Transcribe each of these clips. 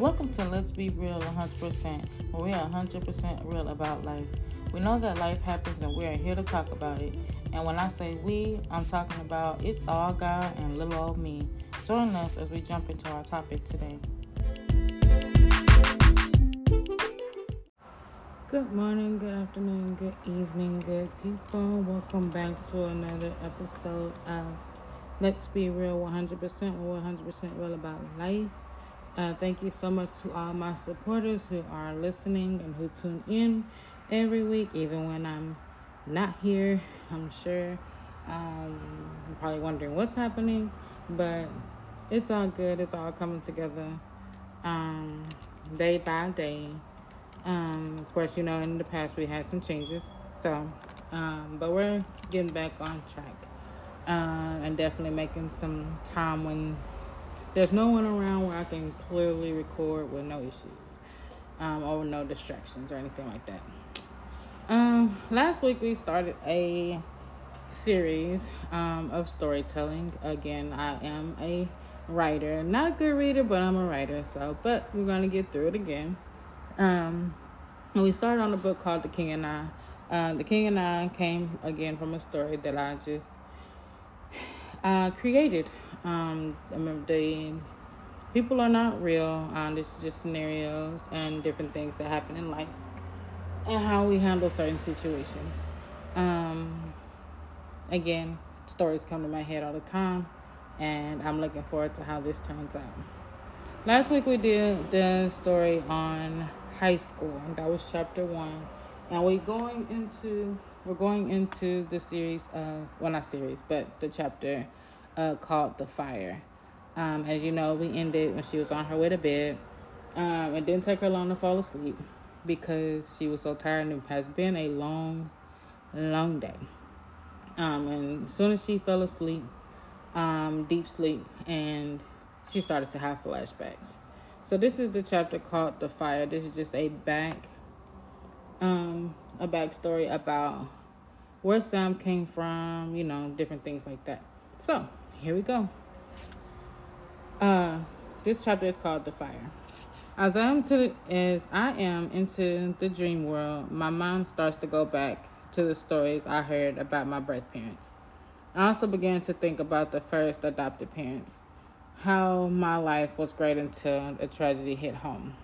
Welcome to Let's Be Real 100%, where we are 100% real about life. We know that life happens and we are here to talk about it. And when I say we, I'm talking about it's all God and little old me. Join us as we jump into our topic today. Good morning, good afternoon, good evening, good people. Welcome back to another episode of Let's Be Real 100%, we're 100% real about life. Uh, thank you so much to all my supporters who are listening and who tune in every week, even when I'm not here. I'm sure um, you're probably wondering what's happening, but it's all good. It's all coming together um, day by day. Um, of course, you know, in the past we had some changes, so um, but we're getting back on track uh, and definitely making some time when there's no one around where I can clearly record with no issues um, or no distractions or anything like that. Um, last week we started a series um, of storytelling. Again, I am a writer, not a good reader, but I'm a writer. So, but we're gonna get through it again. Um, and we started on a book called The King and I. Uh, the King and I came again from a story that I just uh, created. Um, the people are not real. Um, this is just scenarios and different things that happen in life and how we handle certain situations. Um, again, stories come to my head all the time, and I'm looking forward to how this turns out. Last week we did the story on high school. and That was chapter one, and we're going into we're going into the series of well not series, but the chapter uh, called the fire. Um, as you know, we ended when she was on her way to bed. Um, it didn't take her long to fall asleep because she was so tired and it has been a long, long day. Um, and as soon as she fell asleep, um, deep sleep, and she started to have flashbacks. So this is the chapter called "The Fire." This is just a back, um, a backstory about where Sam came from, you know, different things like that. So here we go. Uh, this chapter is called "The Fire." As I am to the, as I am into the dream world, my mind starts to go back to the stories I heard about my birth parents. I also began to think about the first adopted parents, how my life was great until a tragedy hit home.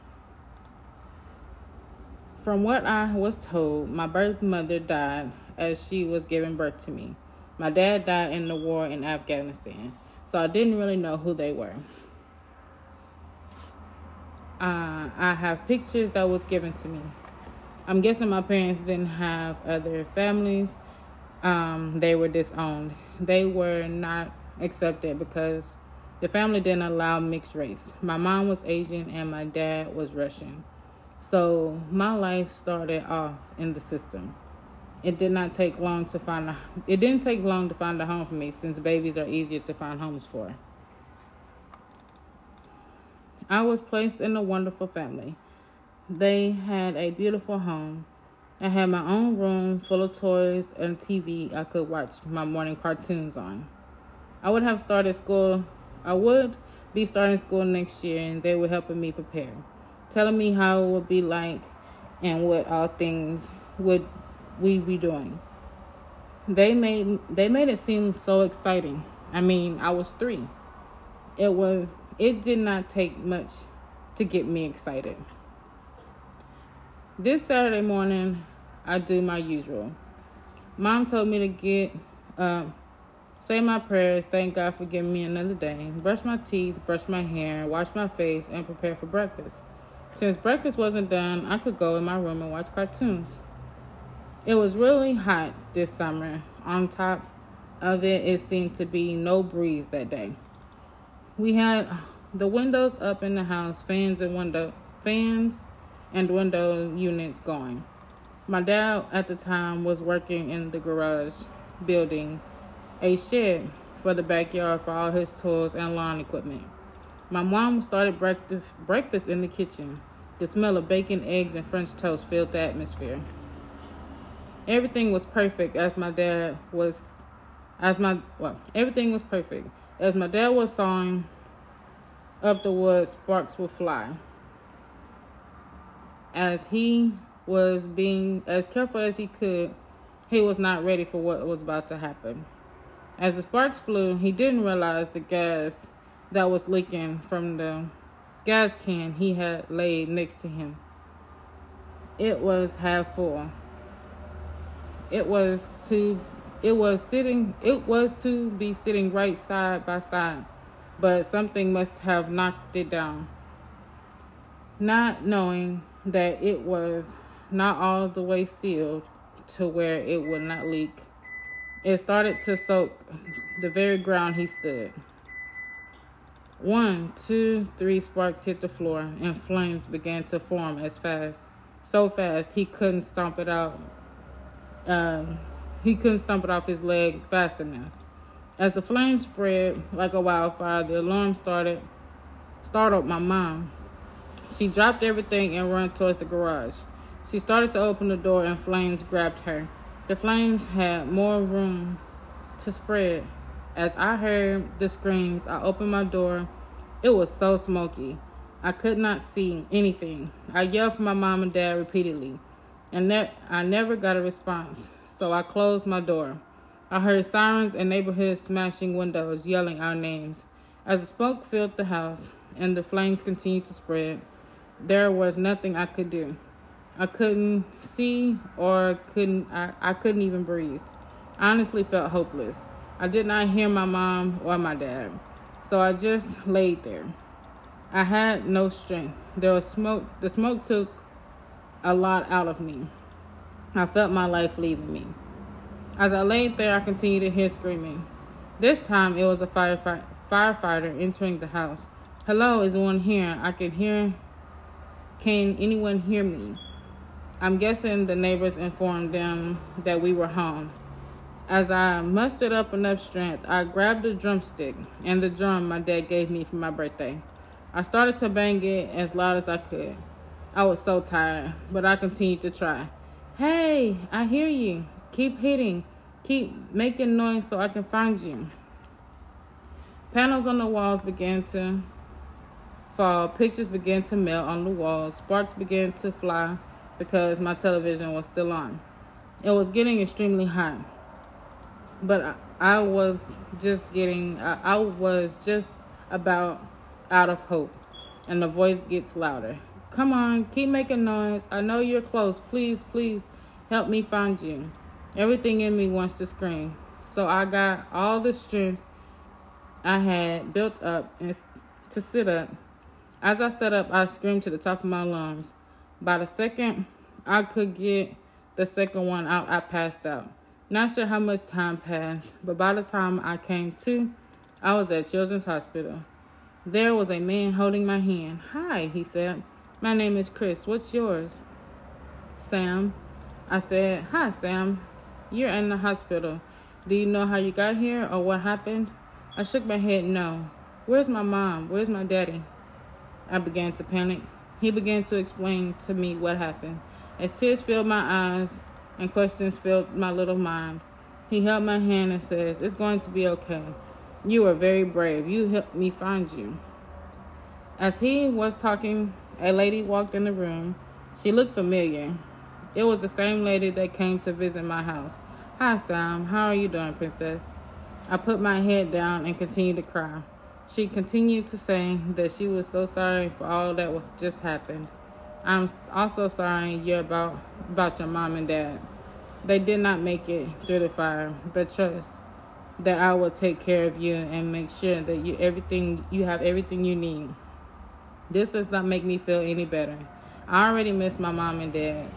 From what I was told, my birth mother died as she was giving birth to me. My dad died in the war in Afghanistan, so I didn't really know who they were. Uh, I have pictures that was given to me. I'm guessing my parents didn't have other families. Um, they were disowned. They were not accepted because the family didn't allow mixed race. My mom was Asian and my dad was Russian. So my life started off in the system. It did not take long to find a, it didn't take long to find a home for me since babies are easier to find homes for. I was placed in a wonderful family. They had a beautiful home. I had my own room full of toys and TV I could watch my morning cartoons on. I would have started school, I would be starting school next year, and they were helping me prepare, telling me how it would be like and what all things would we be doing. They made they made it seem so exciting. I mean, I was 3. It was it did not take much to get me excited. This Saturday morning, I do my usual. Mom told me to get, uh, say my prayers, thank God for giving me another day, brush my teeth, brush my hair, wash my face, and prepare for breakfast. Since breakfast wasn't done, I could go in my room and watch cartoons. It was really hot this summer. On top of it, it seemed to be no breeze that day. We had the windows up in the house, fans and window fans and window units going. My dad at the time was working in the garage building a shed for the backyard for all his tools and lawn equipment. My mom started breakfast breakfast in the kitchen. The smell of bacon, eggs, and French toast filled the atmosphere. Everything was perfect as my dad was as my well, everything was perfect. As my dad was sawing up the wood, sparks would fly. As he was being as careful as he could, he was not ready for what was about to happen. As the sparks flew, he didn't realize the gas that was leaking from the gas can he had laid next to him. It was half full. It was to it was sitting it was to be sitting right side by side, but something must have knocked it down. Not knowing that it was not all the way sealed to where it would not leak. It started to soak the very ground he stood. One, two, three sparks hit the floor, and flames began to form as fast, so fast he couldn't stomp it out. Uh, he couldn't stomp it off his leg fast enough. As the flames spread like a wildfire, the alarm started startled my mom. She dropped everything and ran towards the garage. She started to open the door, and flames grabbed her. The flames had more room to spread. As I heard the screams, I opened my door. It was so smoky. I could not see anything. I yelled for my mom and dad repeatedly, and ne- I never got a response, so I closed my door. I heard sirens and neighborhoods smashing windows, yelling our names. As the smoke filled the house and the flames continued to spread, there was nothing I could do. I couldn't see or couldn't I, I couldn't even breathe. I honestly felt hopeless. I did not hear my mom or my dad. So I just laid there. I had no strength. There was smoke the smoke took a lot out of me. I felt my life leaving me. As I laid there, I continued to hear screaming. This time it was a firefighter, firefighter entering the house. Hello, is one here? I can hear. Can anyone hear me? I'm guessing the neighbors informed them that we were home. As I mustered up enough strength, I grabbed a drumstick and the drum my dad gave me for my birthday. I started to bang it as loud as I could. I was so tired, but I continued to try. Hey, I hear you. Keep hitting. Keep making noise so I can find you. Panels on the walls began to fall. Pictures began to melt on the walls. Sparks began to fly because my television was still on. It was getting extremely hot, but I, was just getting, I was just about out of hope. And the voice gets louder. Come on, keep making noise. I know you're close. Please, please help me find you. Everything in me wants to scream. So I got all the strength I had built up and to sit up. As I sat up, I screamed to the top of my lungs. By the second I could get the second one out, I passed out. Not sure how much time passed, but by the time I came to, I was at Children's Hospital. There was a man holding my hand. Hi, he said. My name is Chris. What's yours? Sam. I said, Hi, Sam. You're in the hospital. Do you know how you got here or what happened? I shook my head, no. Where's my mom? Where's my daddy? I began to panic. He began to explain to me what happened. As tears filled my eyes and questions filled my little mind, he held my hand and says, It's going to be okay. You are very brave. You helped me find you. As he was talking, a lady walked in the room. She looked familiar. It was the same lady that came to visit my house. Hi, Sam. How are you doing, Princess? I put my head down and continued to cry. She continued to say that she was so sorry for all that just happened. I'm also sorry you're about about your mom and dad. They did not make it through the fire, but trust that I will take care of you and make sure that you everything you have everything you need. This does not make me feel any better. I already miss my mom and dad.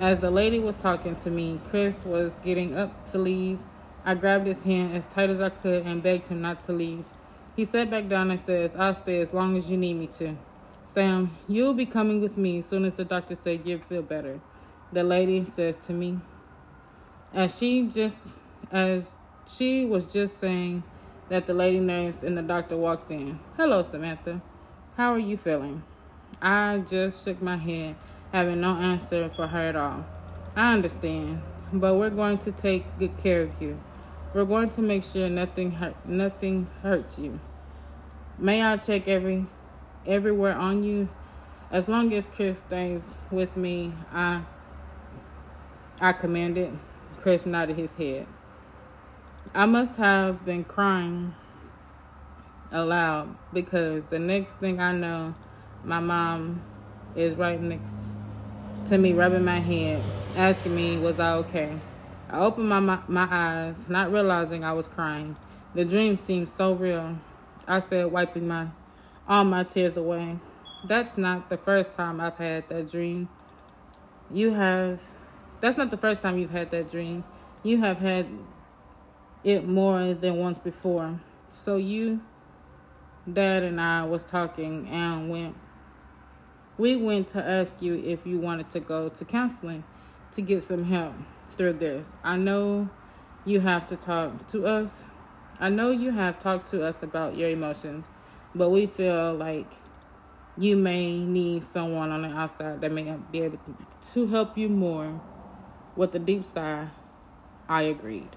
As the lady was talking to me, Chris was getting up to leave. I grabbed his hand as tight as I could and begged him not to leave. He sat back down and says, I'll stay as long as you need me to. Sam, you'll be coming with me as soon as the doctor said you feel better. The lady says to me. As she just as she was just saying that the lady nurse and the doctor walks in. Hello, Samantha. How are you feeling? I just shook my head, having no answer for her at all. I understand, but we're going to take good care of you. We're going to make sure nothing hurt, nothing hurts you. May I check every everywhere on you? as long as Chris stays with me, I I commend it. Chris nodded his head. I must have been crying aloud because the next thing I know, my mom is right next to me, rubbing my head, asking me, Was I okay? I opened my, my, my eyes, not realizing I was crying. The dream seemed so real. I said, wiping my all my tears away. That's not the first time I've had that dream. You have that's not the first time you've had that dream. You have had it more than once before. So you dad and I was talking and went we went to ask you if you wanted to go to counseling to get some help through this. I know you have to talk to us. I know you have talked to us about your emotions, but we feel like you may need someone on the outside that may be able to help you more with the deep sigh. I agreed.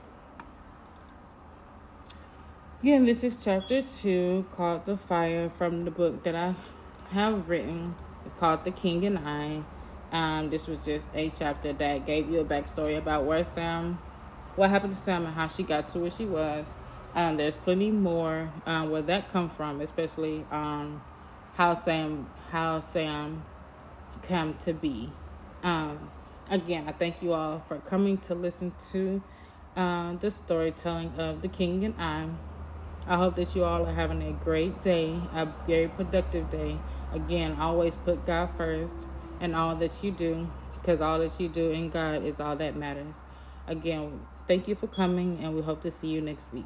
Again, this is chapter two called The Fire from the book that I have written. It's called The King and I. Um, this was just a chapter that gave you a backstory about where Sam, what happened to Sam, and how she got to where she was. Um, there's plenty more um, where that come from, especially um, how Sam how Sam come to be. Um, again, I thank you all for coming to listen to uh, the storytelling of the King and I. I hope that you all are having a great day, a very productive day. Again, always put God first in all that you do, because all that you do in God is all that matters. Again, thank you for coming, and we hope to see you next week.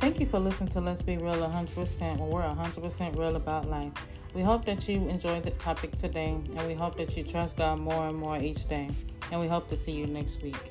Thank you for listening to Let's Be Real 100% when we're 100% real about life. We hope that you enjoyed the topic today, and we hope that you trust God more and more each day. And we hope to see you next week.